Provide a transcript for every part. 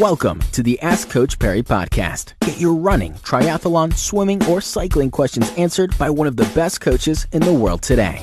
Welcome to the Ask Coach Parry podcast. Get your running, triathlon, swimming, or cycling questions answered by one of the best coaches in the world today.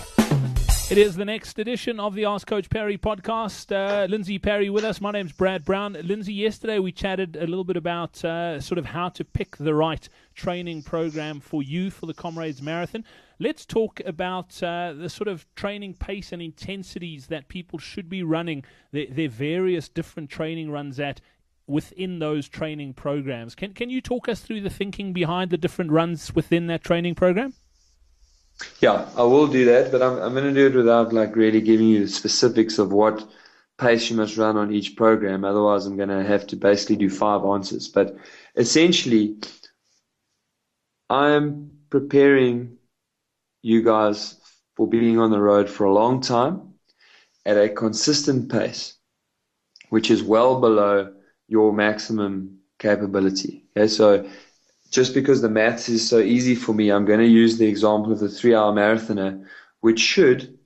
It is the next edition of the Ask Coach Parry podcast. Uh, Lindsey Parry with us. My name's Brad Brown. Lindsey, yesterday we chatted a little bit about uh, sort of how to pick the right training program for you for the Comrades Marathon. Let's talk about uh, the sort of training pace and intensities that people should be running their, their various different training runs at within those training programs. Can can you talk us through the thinking behind the different runs within that training program? Yeah, I will do that, but I'm I'm going to do it without like really giving you the specifics of what pace you must run on each program. Otherwise, I'm going to have to basically do five answers. But essentially, I'm preparing you guys for being on the road for a long time at a consistent pace, which is well below your maximum capability. Okay, so just because the maths is so easy for me, I'm going to use the example of the three hour marathoner, which should,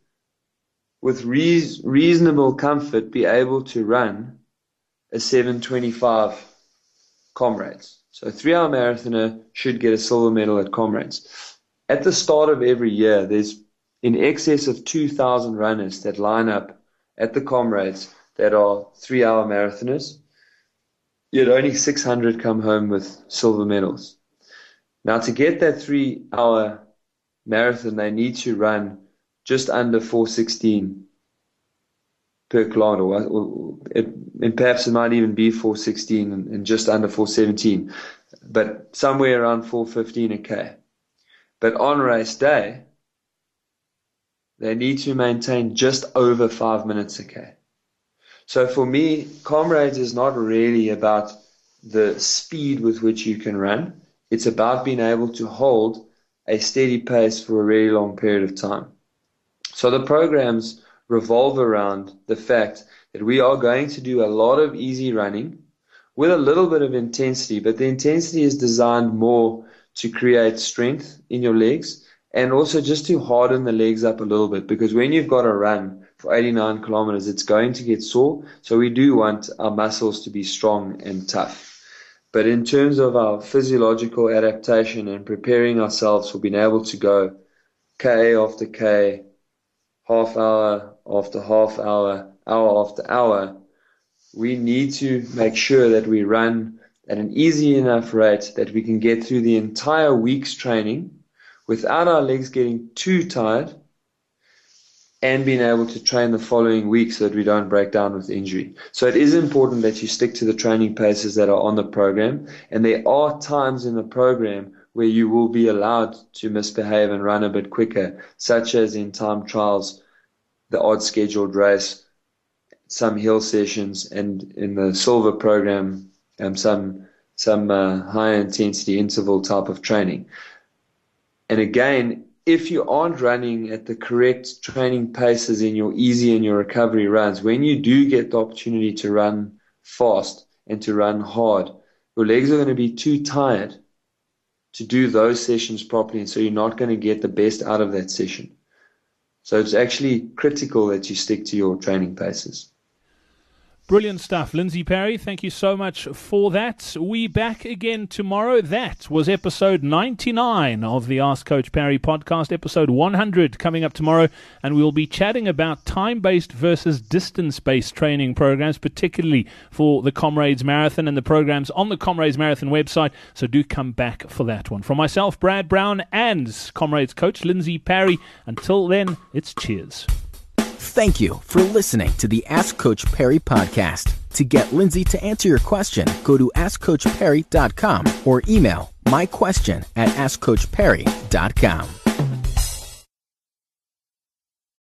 with re- reasonable comfort, be able to run a 725 comrades. So a three hour marathoner should get a silver medal at comrades. At the start of every year, there's in excess of 2,000 runners that line up at the comrades that are three hour marathoners yet only 600 come home with silver medals. Now, to get that three hour marathon, they need to run just under 416 per kilometer. It, and perhaps it might even be 416 and, and just under 417, but somewhere around 415 a K. But on race day, they need to maintain just over five minutes a K. So for me, comrades is not really about the speed with which you can run. It's about being able to hold a steady pace for a really long period of time. So the programs revolve around the fact that we are going to do a lot of easy running with a little bit of intensity, but the intensity is designed more to create strength in your legs and also just to harden the legs up a little bit because when you've got a run for 89 kilometers, it's going to get sore. So we do want our muscles to be strong and tough. But in terms of our physiological adaptation and preparing ourselves for being able to go K after K, half hour after half hour, hour after hour, we need to make sure that we run at an easy enough rate that we can get through the entire week's training without our legs getting too tired and being able to train the following week so that we don't break down with injury. So it is important that you stick to the training paces that are on the program. And there are times in the program where you will be allowed to misbehave and run a bit quicker, such as in time trials, the odd scheduled race, some hill sessions, and in the silver program, um, some some uh, high intensity interval type of training. And again, if you aren't running at the correct training paces in your easy and your recovery runs, when you do get the opportunity to run fast and to run hard, your legs are going to be too tired to do those sessions properly. And so you're not going to get the best out of that session. So it's actually critical that you stick to your training paces. Brilliant stuff. Lindsey Parry. thank you so much for that. We back again tomorrow. That was episode 99 of the Ask Coach Parry podcast, episode 100 coming up tomorrow. And we'll be chatting about time based versus distance based training programs, particularly for the Comrades Marathon and the programs on the Comrades Marathon website. So do come back for that one. From myself, Brad Brown, and Comrades coach Lindsey Parry. Until then, it's cheers. Thank you for listening to the Ask Coach Parry podcast. To get Lindsey to answer your question, go to AskCoachParry.com or email my question at AskCoachParry.com.